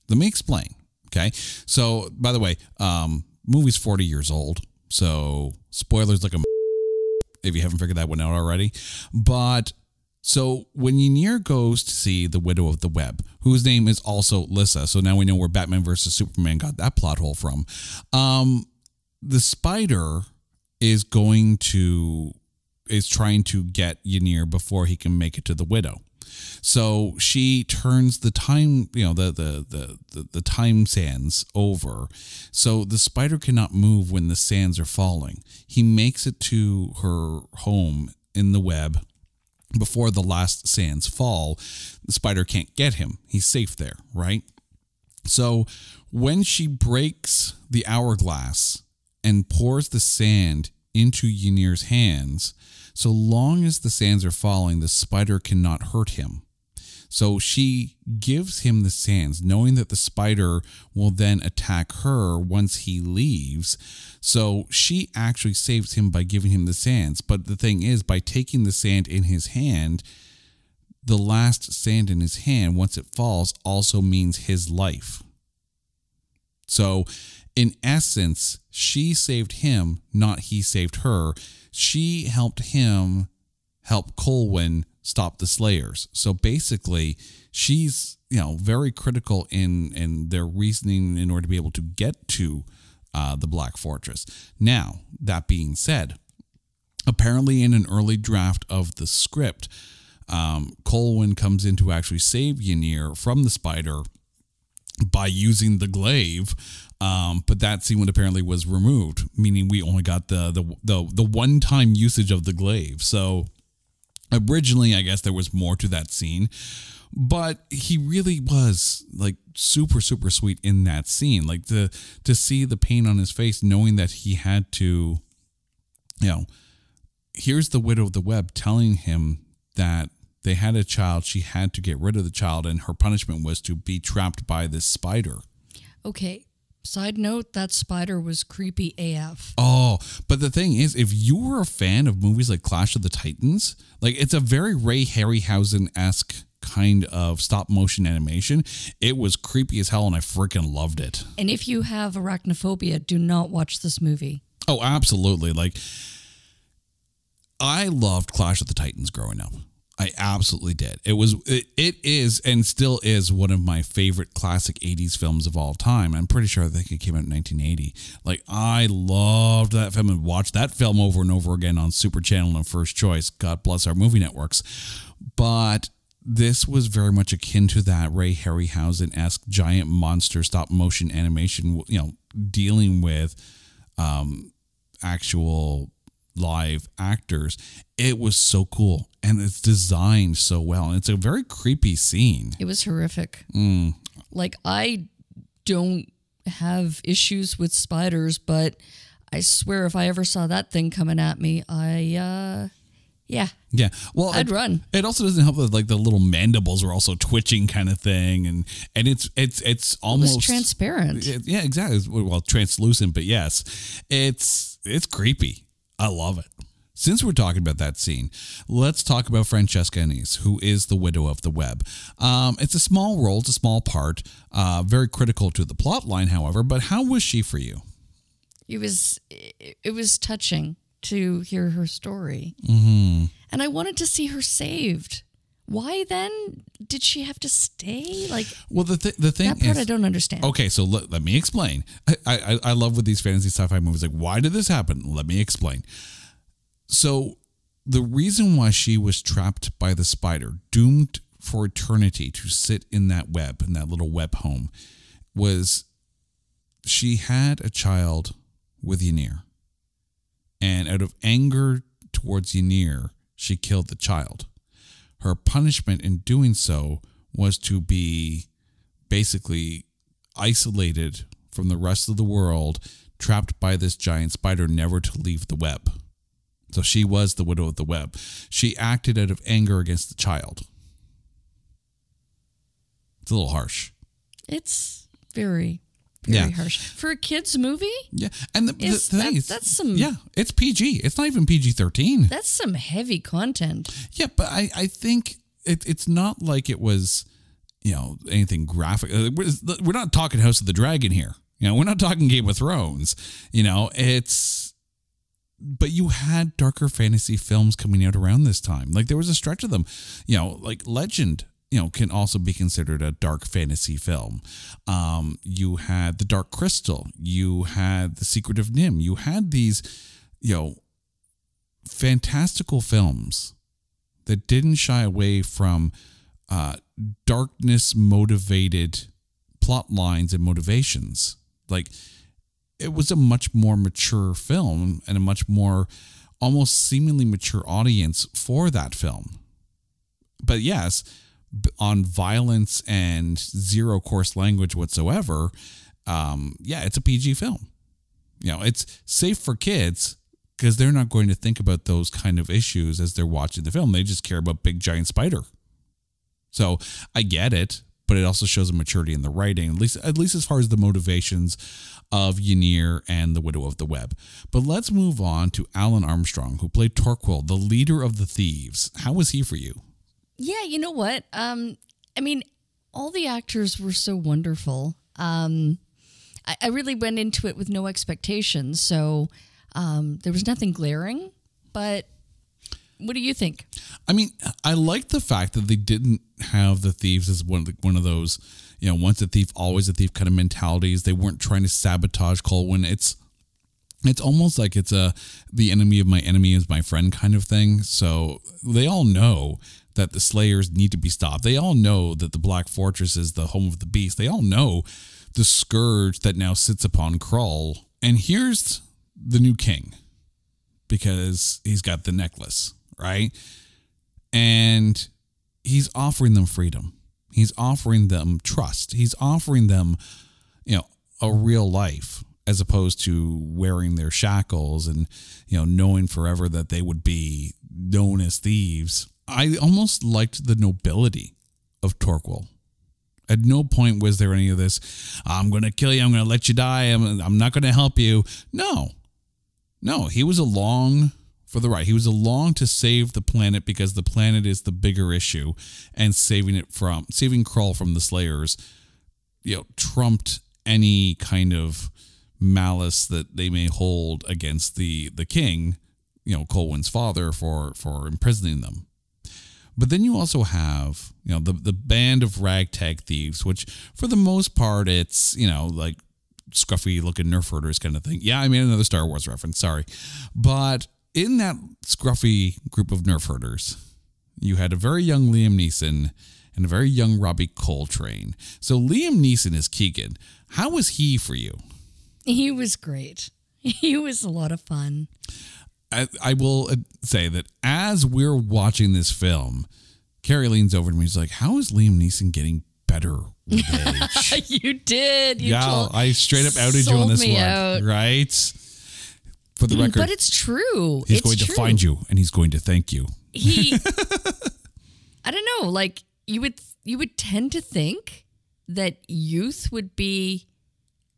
Let me explain. Okay. So by the way, um, movie's 40 years old. So spoilers like a if you haven't figured that one out already. But so when Ynyr goes to see the widow of the web, whose name is also Lyssa, so now we know where Batman versus Superman got that plot hole from. Um, the spider is going to is trying to get Ynyr before he can make it to the widow. So she turns the time, you know, the, the the the the, time sands over. So the spider cannot move when the sands are falling. He makes it to her home in the web before the last sands fall. The spider can't get him. He's safe there, right? So when she breaks the hourglass and pours the sand into Ynyr's hands, so long as the sands are falling, the spider cannot hurt him. So she gives him the sands, knowing that the spider will then attack her once he leaves. So she actually saves him by giving him the sands. But the thing is, by taking the sand in his hand, the last sand in his hand, once it falls, also means his life. So, in essence, she saved him, not he saved her. She helped him help Colwyn stop the Slayers. So basically, she's you know very critical in in their reasoning in order to be able to get to uh, the Black Fortress. Now that being said, apparently in an early draft of the script, um, Colwyn comes in to actually save Ynyr from the spider by using the glaive. Um, but that scene apparently was removed, meaning we only got the the the, the one time usage of the glaive. So originally i guess there was more to that scene but he really was like super super sweet in that scene like to to see the pain on his face knowing that he had to you know here's the widow of the web telling him that they had a child she had to get rid of the child and her punishment was to be trapped by this spider Okay. Side note, that spider was creepy AF. Oh, but the thing is, if you were a fan of movies like Clash of the Titans, like it's a very Ray Harryhausen esque kind of stop motion animation. It was creepy as hell, and I freaking loved it. And if you have arachnophobia, do not watch this movie. Oh, absolutely! Like I loved Clash of the Titans growing up. I absolutely did. It was it, it is and still is one of my favorite classic 80s films of all time. I'm pretty sure I think it came out in 1980. Like I loved that film and watched that film over and over again on Super Channel and First Choice. God bless our movie networks. But this was very much akin to that Ray Harryhausen esque giant monster stop motion animation, you know, dealing with um, actual live actors. It was so cool and it's designed so well. And it's a very creepy scene. It was horrific. Mm. Like, I don't have issues with spiders, but I swear if I ever saw that thing coming at me, I, uh, yeah. Yeah. Well, I'd it, run. It also doesn't help that like the little mandibles are also twitching kind of thing and and it's it's it's almost it transparent. It, yeah, exactly. Well, translucent, but yes. It's it's creepy. I love it. Since we're talking about that scene, let's talk about Francesca Annis, who is the widow of the web. Um, it's a small role, it's a small part, uh, very critical to the plot line, however. But how was she for you? It was it, it was touching to hear her story, Mm-hmm. and I wanted to see her saved. Why then did she have to stay? Like Well, the th- the thing that part, is, I don't understand. Okay, so let, let me explain. I, I I love with these fantasy sci-fi movies. Like, why did this happen? Let me explain. So, the reason why she was trapped by the spider, doomed for eternity to sit in that web, in that little web home, was she had a child with Ynyr. And out of anger towards Ynyr, she killed the child. Her punishment in doing so was to be basically isolated from the rest of the world, trapped by this giant spider, never to leave the web. So she was the widow of the web. She acted out of anger against the child. It's a little harsh. It's very very Yeah. harsh for a kids movie. Yeah, and the, Is the thing that- is, that's some- yeah, it's PG. It's not even PG thirteen. That's some heavy content. Yeah, but I, I think it, it's not like it was, you know, anything graphic. Uh, we're not talking House of the Dragon here. You know, we're not talking Game of Thrones. You know, it's. But you had darker fantasy films coming out around this time. Like there was a stretch of them. You know, like Legend. You know, can also be considered a dark fantasy film. Um, you had The Dark Crystal. You had The Secret of NIMH. You had these, you know, fantastical films that didn't shy away from uh, darkness motivated plot lines and motivations. Like it was a much more mature film and a much more almost seemingly mature audience for that film. But yes, on violence and zero coarse language whatsoever, um, yeah, it's a PG film. You know, it's safe for kids because they're not going to think about those kind of issues as they're watching the film. They just care about big giant spider. So I get it, but it also shows a maturity in the writing, at least at least as far as the motivations of Ynyr and the Widow of the Web. But let's move on to Alun Armstrong, who played Torquil, the leader of the thieves. How was he for you? Yeah, you know what? Um, I mean, all the actors were so wonderful. Um, I, I really went into it with no expectations, so um, there was nothing glaring. But what do you think? I mean, I like the fact that they didn't have the thieves as one of the, one of those, you know, once a thief, always a thief kind of mentalities. They weren't trying to sabotage Colwyn. It's it's almost like it's a the enemy of my enemy is my friend kind of thing. So they all know that the Slayers need to be stopped. They all know that the Black Fortress is the home of the beast. They all know the scourge that now sits upon Krull. And here's the new king because he's got the necklace, right? And he's offering them freedom. He's offering them trust. He's offering them, you know, a real life as opposed to wearing their shackles and, you know, knowing forever that they would be known as thieves. I almost liked the nobility of Torquil. At no point was there any of this, I'm going to kill you, I'm going to let you die, I'm, I'm not going to help you. No, no, he was along for the right. He was along to save the planet because the planet is the bigger issue, and saving it from saving Krull from the Slayers, you know, trumped any kind of malice that they may hold against the the king, you know, Colwyn's father for for imprisoning them. But then you also have, you know, the the band of ragtag thieves, which for the most part it's, you know, like scruffy looking nerf herders kind of thing. Yeah, I made another Star Wars reference, sorry. But in that scruffy group of nerf herders, you had a very young Liam Neeson and a very young Robbie Coltrane. So Liam Neeson is Keegan. How was he for you? He was great. He was a lot of fun. I, I will uh, say that as we're watching this film, Carrie leans over to me. She's like, "How is Liam Neeson getting better with age?" you did. You yeah, told- I straight up outed you on this one, out. right? For the record, But it's true. he's it's going true. to find you and he's going to thank you. he i don't know like you would you would tend to think that youth would be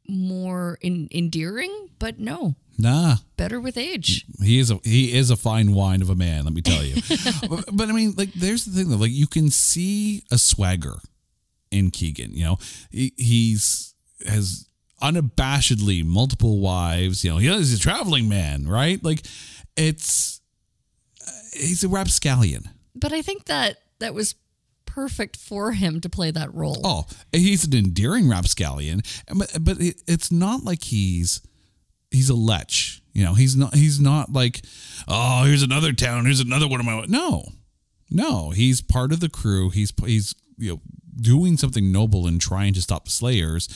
more in, endearing but no Nah, better with age he is a he is a fine wine of a man. Let me tell you. but, but I mean, like, there's the thing though. Like, you can see a swagger in Keegan. You know, he, he's has unabashedly multiple wives. You know, he's a traveling man, right? Like, it's uh, he's a rapscallion. But I think that that was perfect for him to play that role. Oh, he's an endearing rapscallion, but but it, it's not like he's he's a lech. You know, he's not he's not like, oh, here's another town, here's another one of my no, no. He's part of the crew. He's he's you know doing something noble and trying to stop the Slayers,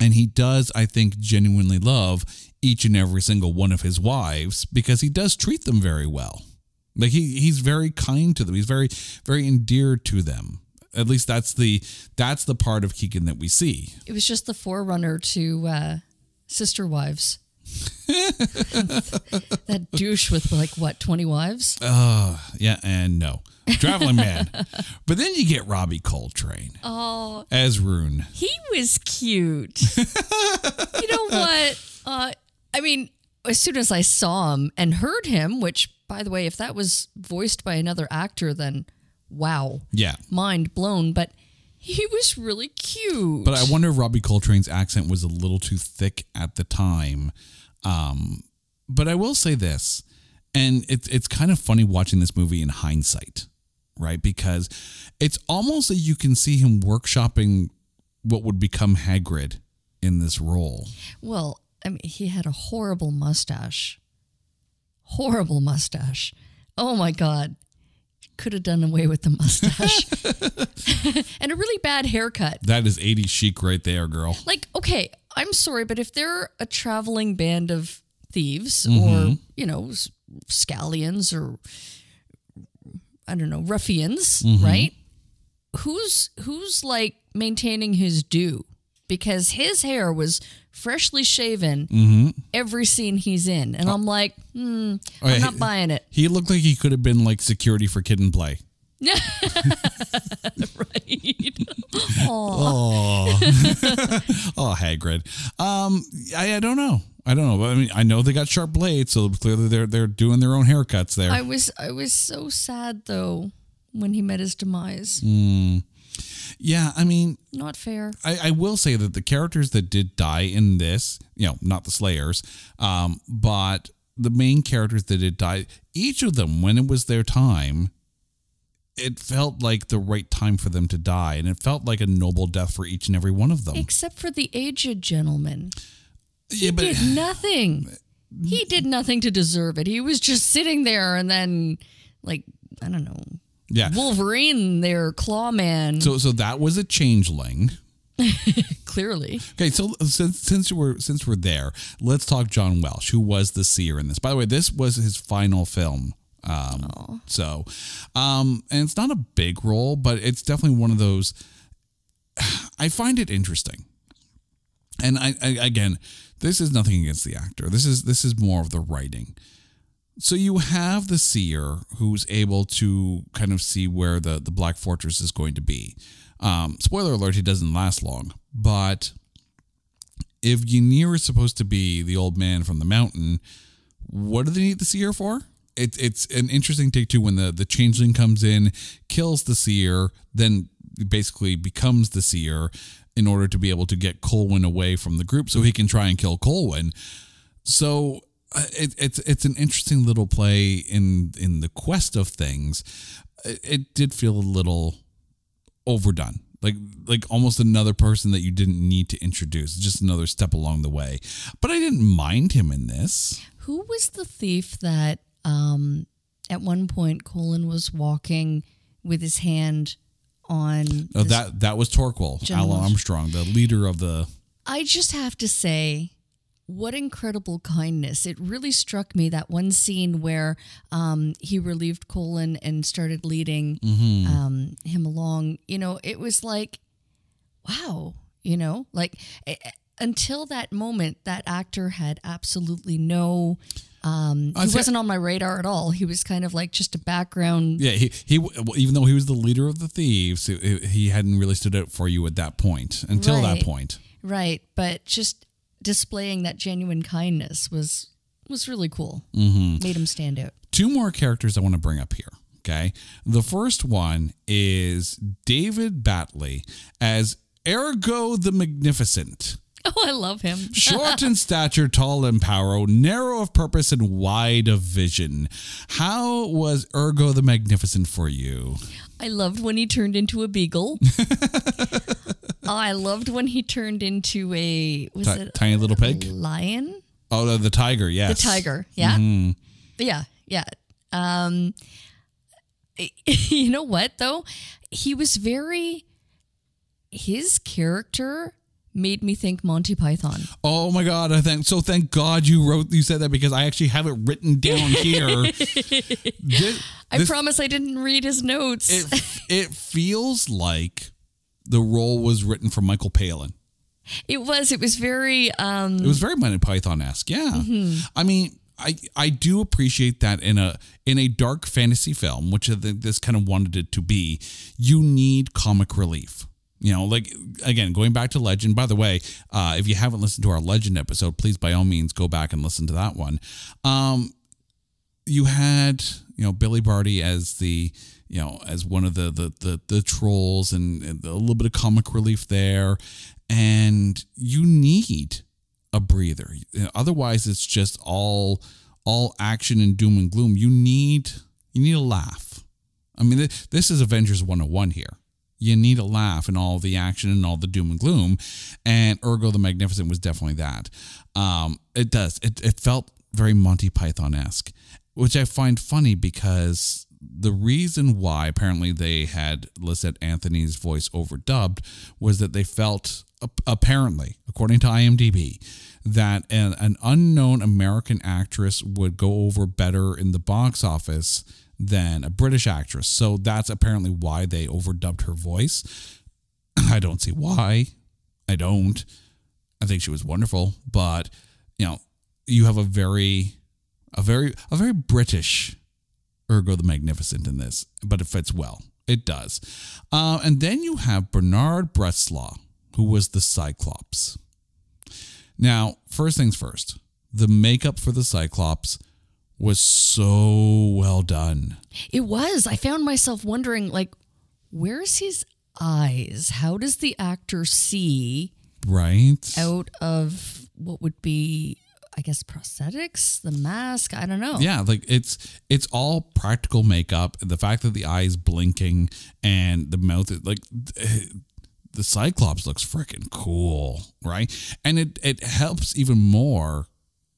and he does, I think, genuinely love each and every single one of his wives because he does treat them very well. Like he he's very kind to them. He's very very endeared to them. At least that's the that's the part of Keegan that we see. It was just the forerunner to uh, Sister Wives. that douche with like what twenty wives? Uh, yeah, and no. Traveling man. but then you get Robbie Coltrane. Oh, as Rune. He was cute. you know what? Uh, I mean, as soon as I saw him and heard him, which by the way, if that was voiced by another actor, then wow. Yeah. Mind blown. But he was really cute. But I wonder if Robbie Coltrane's accent was a little too thick at the time. Um, but I will say this, and it's it's kind of funny watching this movie in hindsight, right? Because it's almost that you can see him workshopping what would become Hagrid in this role. Well, I mean, he had a horrible mustache. Horrible mustache. Oh my God. Could have done away with the mustache. and a really bad haircut. That is 80 chic right there, girl. Like, okay, I'm sorry, but if they're a traveling band of thieves mm-hmm. or, you know, scallions or I don't know, ruffians, mm-hmm. right? Who's who's like maintaining his due? Because his hair was freshly shaven mm-hmm. every scene he's in. And I'm like, hmm, oh, I'm not buying it. He looked like he could have been like security for Kid and Play. right. oh, oh, Hagrid. Um, I, I don't know. I don't know. I mean, I know they got sharp blades, so clearly they're they're doing their own haircuts there. I was I was so sad though when he met his demise. Mm. Yeah, I mean, not fair. I, I, will say that the characters that did die in this, you know, not the Slayers, um, but the main characters that did die, each of them, when it was their time, it felt like the right time for them to die, and it felt like a noble death for each and every one of them. Except for the aged gentleman. He yeah, but did nothing. He did nothing to deserve it. He was just sitting there, and then, like, I don't know, yeah. Wolverine, their claw man. So so that was a changeling. Clearly. Okay, so since since we're since we're there, let's talk John Welsh, who was the seer in this. By the way, this was his final film. Um, oh. so, um, and it's not a big role, but it's definitely one of those. I find it interesting, and I, I again, this is nothing against the actor. This is this is more of the writing. So you have the seer who's able to kind of see where the, the Black Fortress is going to be. Um, spoiler alert, he doesn't last long. But if Ynyr is supposed to be the old man from the mountain, what do they need the seer for? It, it's an interesting take too when the, the changeling comes in, kills the seer, then basically becomes the seer in order to be able to get Colwyn away from the group so he can try and kill Colwyn. So it, it's it's an interesting little play in in the quest of things. It, it did feel a little overdone, like like almost another person that you didn't need to introduce, just another step along the way. But I didn't mind him in this. Who was the thief that um, at one point Colin was walking with his hand on? Oh, that that was Torquil, Alun Armstrong, the leader of the. I just have to say what incredible kindness. It really struck me that one scene where um, he relieved Colin and started leading mm-hmm. um, him along. You know, it was like, wow, you know, like it, eh, eh, until that moment, that actor had absolutely no. Um, he wasn't on my radar at all. He was kind of like just a background. Yeah, he he. Even though he was the leader of the thieves, he hadn't really stood out for you at that point until right. that point. Right, but just displaying that genuine kindness was was really cool. Mm-hmm. Made him stand out. Two more characters I want to bring up here. Okay, the first one is David Battley as Ergo the Magnificent. Oh, I love him. Short in stature, tall in power, narrow of purpose, and wide of vision. How was Ergo the Magnificent for you? I loved when he turned into a beagle. oh, I loved when he turned into a was Ti- it tiny little pig? lion? Oh, the, the tiger, Yes, The tiger. Yeah. Yeah. Yeah. Um you know what though? He was very his character made me think Monty Python. Oh my God! I thank so thank God you wrote you said that because I actually have it written down here. This- I this- promise I didn't read his notes. it it feels like the role was written for Michael Palin. it was it was very um It was very Monty Python esque. Yeah, Mm-hmm. I mean, I I do appreciate that in a in a dark fantasy film, which I think this kind of wanted it to be. You need comic relief. You know, like again, going back to Legend. By the way, uh, if you haven't listened to our Legend episode, please by all means go back and listen to that one. Um, you had you know Billy Barty as the you know as one of the the the, the trolls and, and a little bit of comic relief there, and you need a breather. Otherwise, it's just all all action and doom and gloom. You need you need a laugh. I mean, th- this is Avengers 101 here. You need a laugh in all the action and all the doom and gloom, and Ergo the Magnificent was definitely that. Um, it does. It it felt very Monty Python esque, which I find funny because the reason why apparently they had Lysette Anthony's voice overdubbed was that they felt apparently, according to IMDb, that an, an unknown American actress would go over better in the box office than a British actress. So that's apparently why they overdubbed her voice. I don't see why. I don't. I think she was wonderful, but you know, you have a very, a very, a very British Ergo the Magnificent in this, but it fits well. It does. Uh, and then you have Bernard Bresslaw, who was the Cyclops. Now, first things first, the makeup for the Cyclops was so well done. It was. I found myself wondering, like, where's his eyes? How does the actor see Right? out of what would be, I guess, prosthetics, the mask? I don't know. Yeah, like it's it's all practical makeup. The fact that the eye is blinking and the mouth like the Cyclops looks freaking cool, right? And it it helps even more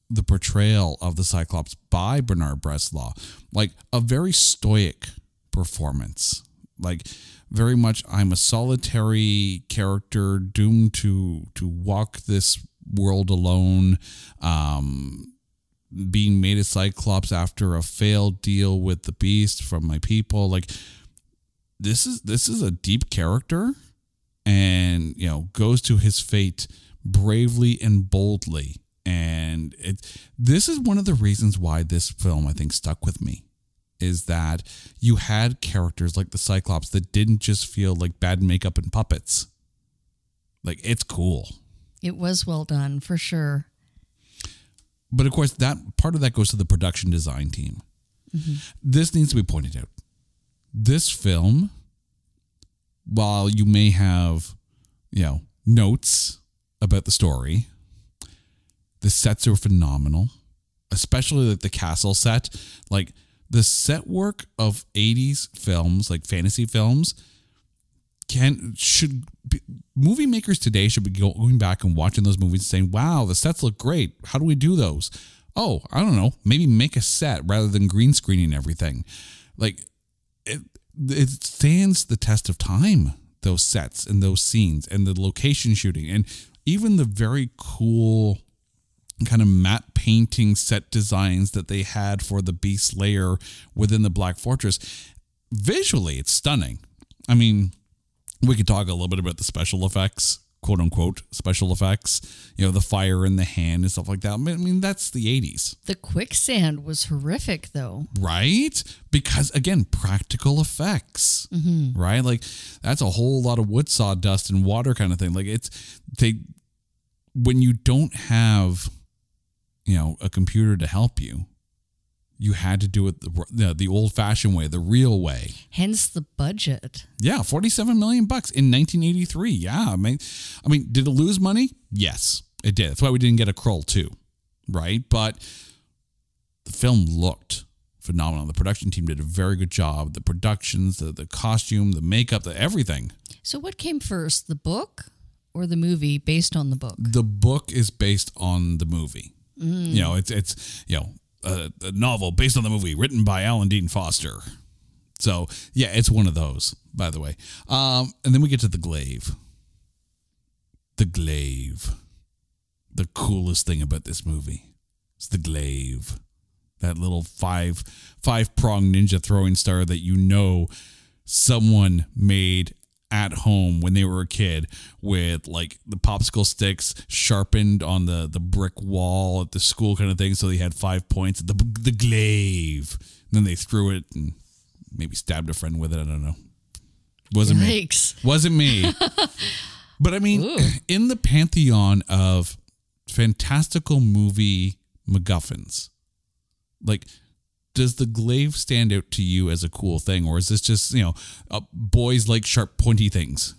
the portrayal of the Cyclops by Bernard Bresslaw, like a very stoic performance, like very much I'm a solitary character doomed to to walk this world alone. Um, being made a cyclops after a failed deal with the beast from my people. Like this is this is a deep character and you know goes to his fate bravely and boldly. And it this is one of the reasons why this film i think stuck with me is that you had characters like the cyclops that didn't just feel like bad makeup and puppets. Like it's cool It was well done for sure. but of course that part of that goes to the production design team. Mm-hmm. This needs to be pointed out. This film while you may have you know notes about the story the sets are phenomenal especially like the castle set. Like the set work of 80s films like fantasy films can should be, movie makers today should be going back and watching those movies saying, "Wow, the sets look great. How do we do those?" Oh, I don't know. Maybe make a set rather than green screening everything. Like it, it stands the test of time. Those sets and those scenes and the location shooting and even the very cool kind of matte painting set designs that they had for the beast layer within the Black Fortress. Visually, it's stunning. I mean, we could talk a little bit about the special effects, quote unquote special effects. You know, the fire in the hand and stuff like that. I mean, that's the 80s, The quicksand was horrific, though. right? Because again, practical effects, mm-hmm. right? Like that's a whole lot of wood sawdust and water kind of thing. Like it's they when you don't have you know a computer to help you You had to do it the, the, the old fashioned way, the real way. Hence the budget. Yeah, 47 million bucks in 1983. Yeah, I mean, I mean, did it lose money? Yes, it did. That's why we didn't get a Krull 2, right? But the film looked phenomenal. The production team did a very good job. The productions, the, the costume, the makeup, the everything. So, what came first, the book or the movie based on the book? The book is based on the movie. Mm. You know, it's it's you know a, a novel based on the movie written by Alan Dean Foster. So yeah, it's one of those. By the way, um, and then we get to the glaive. The glaive. The coolest thing about this movie is the glaive. That little five five prong ninja throwing star that you know someone made at home when they were a kid with like the popsicle sticks sharpened on the the brick wall at the school kind of thing. So they had five points. The the glaive. And then they threw it and maybe stabbed a friend with it. I don't know. Wasn't me. Wasn't me. But i mean in the pantheon of fantastical movie MacGuffins, like does the glaive stand out to you as a cool thing or is this just you know uh, boys like sharp pointy things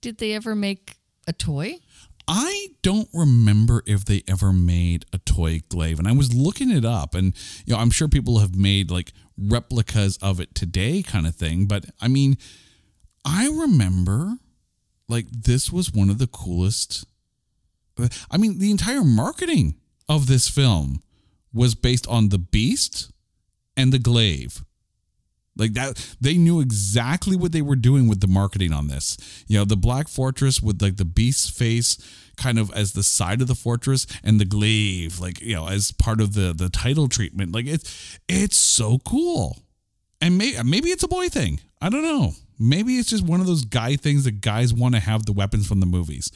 Did they ever make a toy? i don't remember if they ever made a toy glaive and i was looking it up and you know i'm sure people have made like replicas of it today kind of thing but i mean i remember like this was one of the coolest i mean the entire marketing of this film was based on the beast and the glaive. Like that they knew exactly what they were doing with the marketing on this. You know the black fortress with like the beast's face kind of as the side of the fortress and the glaive like you know as part of the the title treatment. Like it's it's so cool. And maybe maybe it's a boy thing. I don't know. Maybe it's just one of those guy things that guys want to have the weapons from the movies.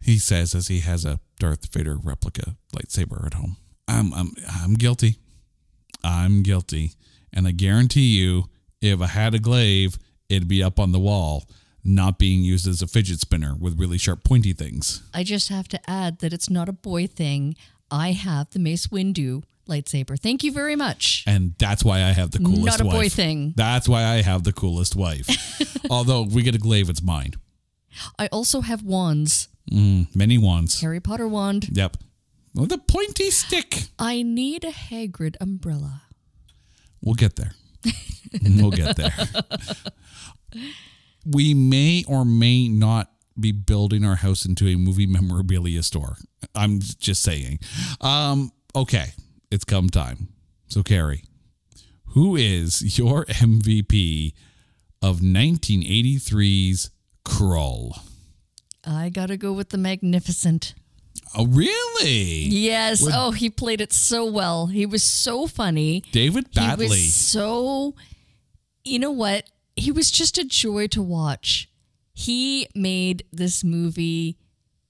He says as he has a darth vader replica lightsaber at home. I'm i'm i'm guilty I'm guilty. And I guarantee you, if I had a glaive, it'd be up on the wall, not being used as a fidget spinner with really sharp, pointy things. I just have to add that it's not a boy thing. I have the Mace Windu lightsaber. Thank you very much. And that's why I have the coolest Not a boy wife. thing. That's why I have the coolest wife. Although if we get a glaive, it's mine. I also have wands. Mm, many wands. Harry Potter wand. Yep. The pointy stick. I need a Hagrid umbrella. We'll get there. we'll get there. we may or may not be building our house into a movie memorabilia store. I'm just saying. Um, okay, it's come time. So, Carrie, who is your MVP of 1983's Krull? I gotta go with the Magnificent. Oh, really? Yes. oh, he played it so well. He was so funny. David He was so. You know what? He was just a joy to watch. He made this movie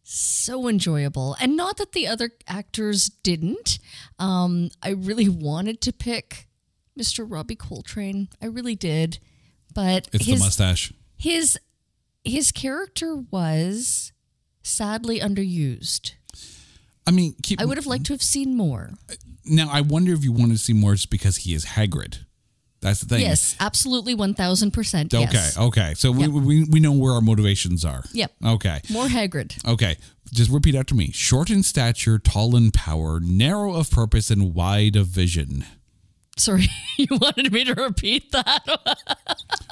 so enjoyable, and not that the other actors didn't. Um, I really wanted to pick Mr. Robbie Coltrane. I really did, but it's his the mustache. his his character was sadly underused. I mean, keep, I would have liked to have seen more. now. I wonder if you wanted to see more just because he is Hagrid. That's the thing. Yes, absolutely, one thousand percent. Okay. Yes. Okay. So we, we we know where our motivations are. Yep. Okay. More Hagrid. Okay. Just repeat after me. Short in stature, tall in power, narrow of purpose, and wide of vision. Sorry, you wanted me to repeat that?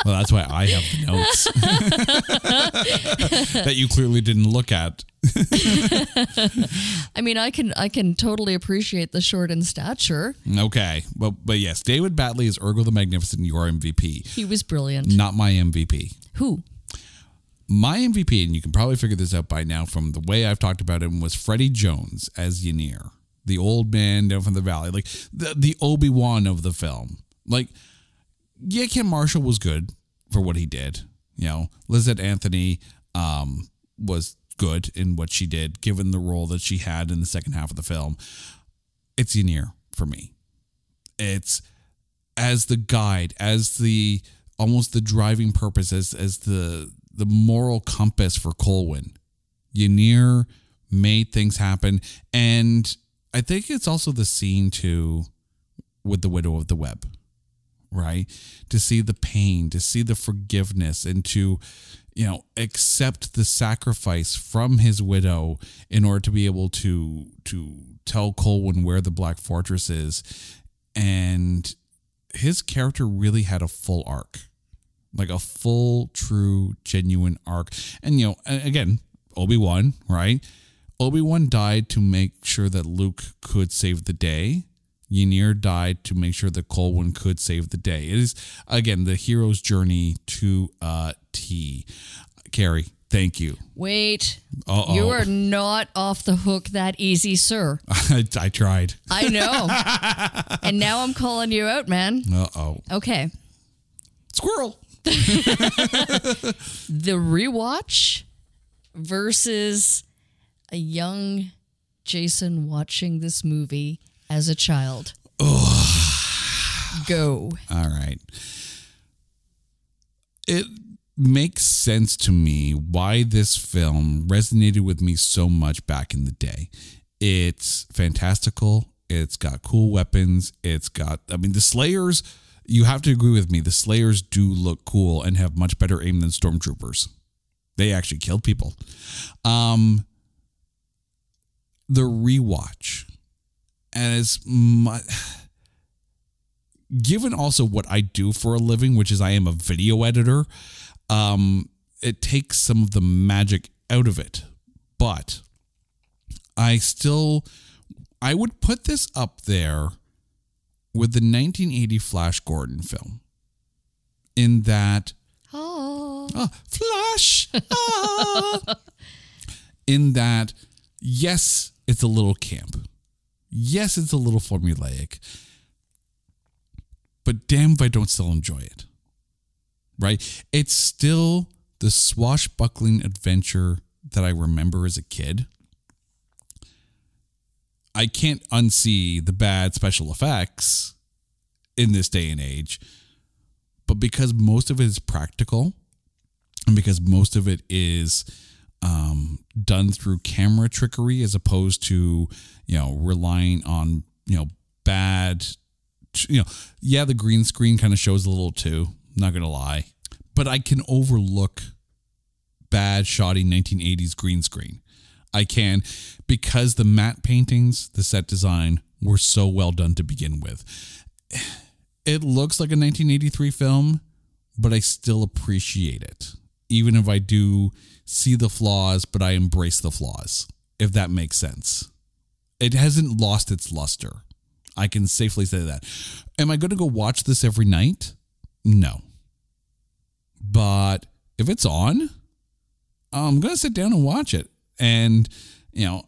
Well, that's why I have the notes that you clearly didn't look at. I mean, I can I can totally appreciate the short in stature. Okay. But but yes, David Battley is Ergo the Magnificent, your MVP. He was brilliant. Not my MVP. Who? My MVP, and you can probably figure this out by now from the way I've talked about him, was Freddie Jones as Ynyr, the old man down from the valley, like the the Obi Wan of the film. Like, yeah, Ken Marshall was good for what he did. You know, Lysette Anthony um, was good in what she did, given the role that she had in the second half of the film. It's Ynyr for me. It's as the guide, as the almost the driving purpose, as as the the moral compass for Colwyn. Ynyr made things happen, and I think it's also the scene too with the widow of the web, right? To see the pain, to see the forgiveness, and to, you know, accept the sacrifice from his widow in order to be able to to tell Colwyn where the Black Fortress is, and his character really had a full arc, like a full, true, genuine arc. And you know, again, Obi Wan, right? Obi Wan died to make sure that Luke could save the day. Ynyr died to make sure that Colwyn could save the day. It is again the hero's journey to a T. Carrie, thank you. Wait. Uh-oh. You are not off the hook that easy, sir. I, I tried. I know. and now I'm calling you out, man. Uh oh. Okay. Squirrel. The rewatch versus a young Jason watching this movie as a child. Go. All right. It makes sense to me why this film resonated with me so much back in the day. It's fantastical. It's got cool weapons. It's got, I mean, the Slayers, you have to agree with me, the Slayers do look cool and have much better aim than stormtroopers. They actually killed people. Um, the rewatch, and as much given also what I do for a living, which is I am a video editor, um, it takes some of the magic out of it. But I still, I would put this up there with the 1980 Flash Gordon film, in that Oh. Ah, Flash. Ah. In that, yes, it's a little camp. Yes, it's a little formulaic. But damn if I don't still enjoy it. Right? It's still the swashbuckling adventure that I remember as a kid. I can't unsee the bad special effects in this day and age but because most of it is practical and because most of it is um, done through camera trickery as opposed to you know relying on you know bad you know yeah the green screen kind of shows a little too not gonna lie but i can overlook bad shoddy 1980s green screen i can because the matte paintings the set design were so well done to begin with it looks like a 1983 film, but I still appreciate it. Even if I do see the flaws, but I embrace the flaws, if that makes sense. It hasn't lost its luster. I can safely say that. Am I going to go watch this every night? No. But if it's on, I'm going to sit down and watch it. And, you know,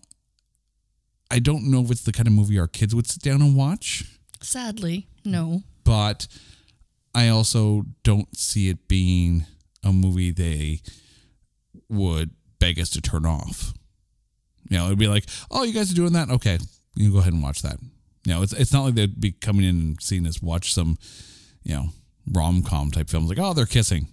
I don't know if it's the kind of movie our kids would sit down and watch Sadly, no. but I also don't see it being a movie they would beg us to turn off. You know, it'd be like, "Oh, you guys are doing that? Okay, you can go ahead and watch that." You know, it's it's not like they'd be coming in and seeing us watch some, you know, rom com type films. Like, oh, they're kissing,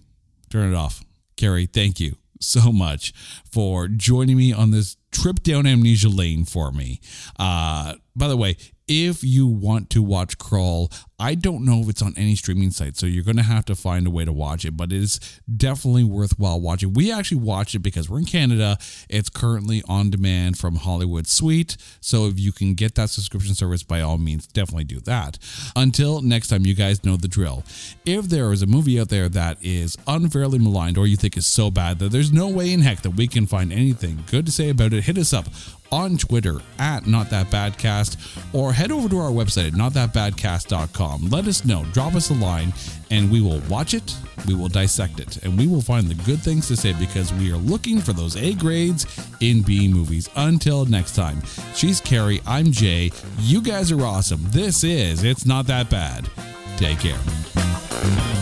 turn it off. Carrie, thank you so much for joining me on this trip down amnesia lane for me. Uh, by the way, if you want to watch Krull, I don't know if it's on any streaming site, so you're going to have to find a way to watch it, but it is definitely worthwhile watching. We actually watched it because we're in Canada. It's currently on demand from Hollywood Suite, so if you can get that subscription service, by all means, definitely do that. Until next time, you guys know the drill. If there is a movie out there that is unfairly maligned or you think is so bad that there's no way in heck that we can find anything good to say about it, hit us up on Twitter at Not That or head over to our website at notthatbadcast.com. Let us know, drop us a line, and we will watch it, we will dissect it, and we will find the good things to say because we are looking for those A grades in B movies. Until next time, she's Carrie, I'm Jay. You guys are awesome. This is It's Not That Bad. Take care.